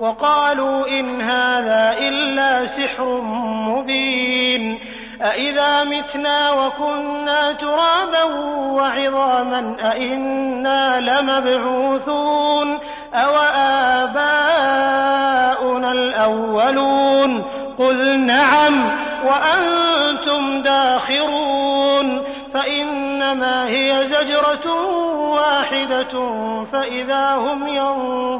وقالوا إن هذا إلا سحر مبين أإذا متنا وكنا ترابا وعظاما أإنا لمبعوثون أوآباؤنا الأولون قل نعم وأنتم داخرون فإنما هي زجرة واحدة فإذا هم ينظرون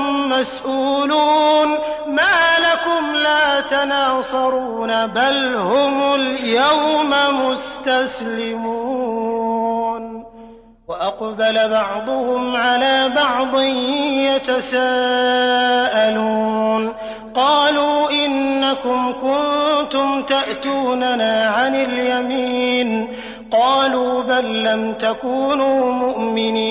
مسؤولون. ما لكم لا تناصرون بل هم اليوم مستسلمون. وأقبل بعضهم على بعض يتساءلون. قالوا إنكم كنتم تأتوننا عن اليمين. قالوا بل لم تكونوا مؤمنين.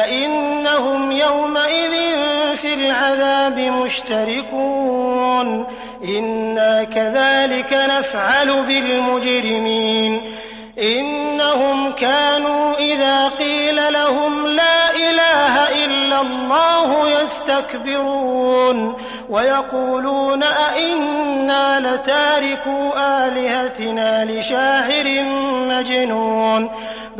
فإنهم يومئذ في العذاب مشتركون. إنا كذلك نفعل بالمجرمين. إنهم كانوا إذا قيل لهم لا إله إلا الله يستكبرون ويقولون أئنا لتاركو آلهتنا لشاعر مجنون.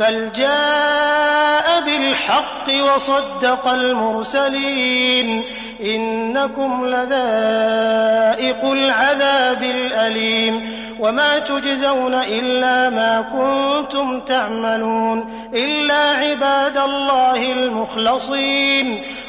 بل جاء بالحق وصدق المرسلين إنكم لذائق العذاب الأليم وما تجزون إلا ما كنتم تعملون إلا عباد الله المخلصين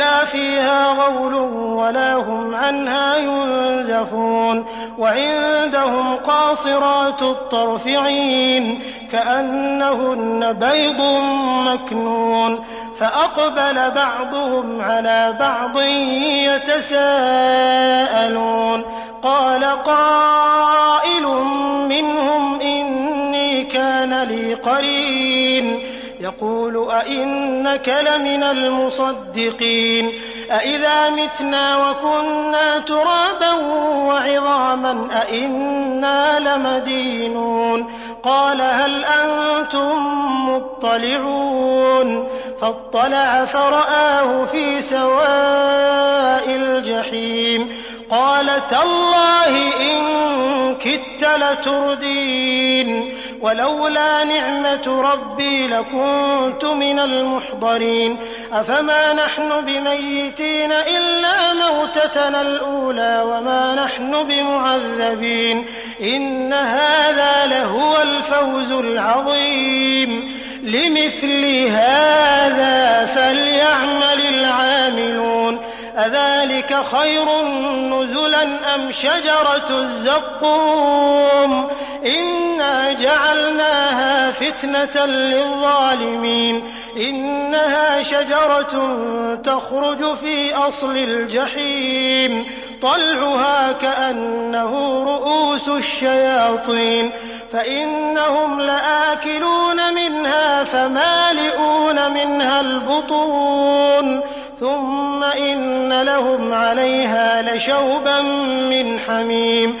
لا فيها غول ولا هم عنها ينزفون. وعندهم قاصرات الطرف عين كأنهن بيض مكنون. فأقبل بعضهم على بعض يتساءلون. قال قائل منهم إني كان لي قرين يقول أئنك لمن المصدقين أإذا متنا وكنا ترابا وعظاما أئنا لمدينون قال هل أنتم مطلعون فاطلع فرآه في سواء الجحيم قال تالله إن كدت لتردين ولولا نعمة ربي لكنت من المحضرين. أفما نحن بميتين إلا موتتنا الأولى وما نحن بمعذبين. إن هذا لهو الفوز العظيم. لمثل هذا فليعمل العاملون. أذلك خير نزلا أم شجرة الزقوم؟ إنا جعلناها فتنة للظالمين إنها شجرة تخرج في أصل الجحيم طلعها كأنه رؤوس الشياطين فإنهم لآكلون منها فمالئون منها البطون ثم إن لهم عليها لشوبا من حميم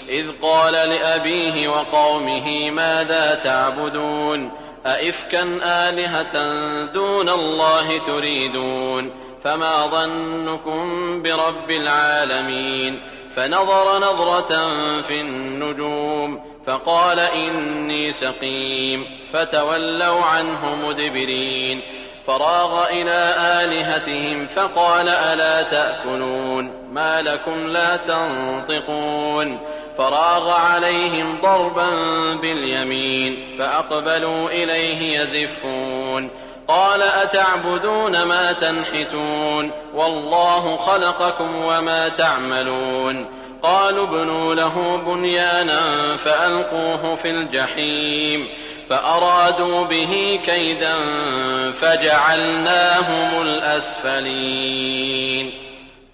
إذ قال لأبيه وقومه ماذا تعبدون؟ أئفكا آلهة دون الله تريدون؟ فما ظنكم برب العالمين؟ فنظر نظرة في النجوم فقال إني سقيم فتولوا عنه مدبرين. فراغ إلى آلهتهم فقال ألا تأكلون؟ ما لكم لا تنطقون. فراغ عليهم ضربا باليمين فأقبلوا إليه يزفون. قال أتعبدون ما تنحتون؟ والله خلقكم وما تعملون. قالوا ابنوا له بنيانا فألقوه في الجحيم. فأرادوا به كيدا فجعلناهم الأسفلين.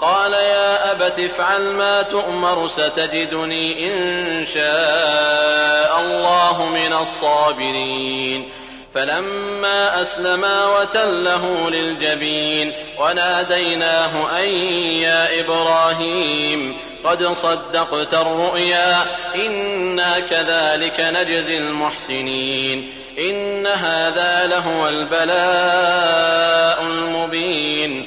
قال يا أبت افعل ما تؤمر ستجدني إن شاء الله من الصابرين. فلما أسلما وتله للجبين وناديناه أن يا إبراهيم قد صدقت الرؤيا إنا كذلك نجزي المحسنين. إن هذا لهو البلاء المبين.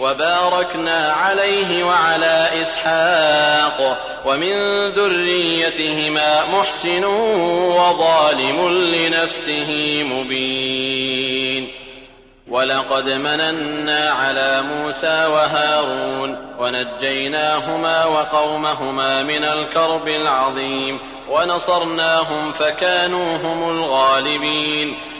وباركنا عليه وعلى إسحاق ومن ذريتهما محسن وظالم لنفسه مبين. ولقد مننا على موسى وهارون ونجيناهما وقومهما من الكرب العظيم ونصرناهم فكانوا هم الغالبين.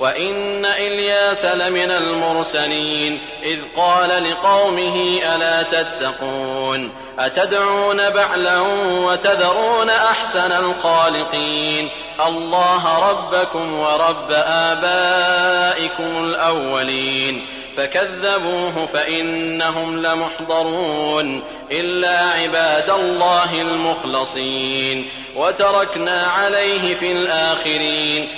وان الياس لمن المرسلين اذ قال لقومه الا تتقون اتدعون بعلا وتذرون احسن الخالقين الله ربكم ورب ابائكم الاولين فكذبوه فانهم لمحضرون الا عباد الله المخلصين وتركنا عليه في الاخرين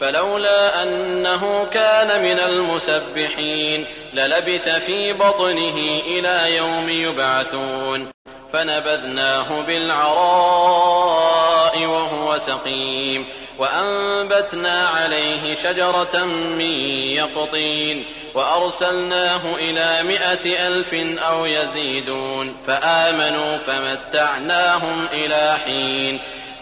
فلولا أنه كان من المسبحين للبث في بطنه إلى يوم يبعثون. فنبذناه بالعراء وهو سقيم. وأنبتنا عليه شجرة من يقطين. وأرسلناه إلى مائه ألف أو يزيدون. فآمنوا فمتعناهم إلى حين.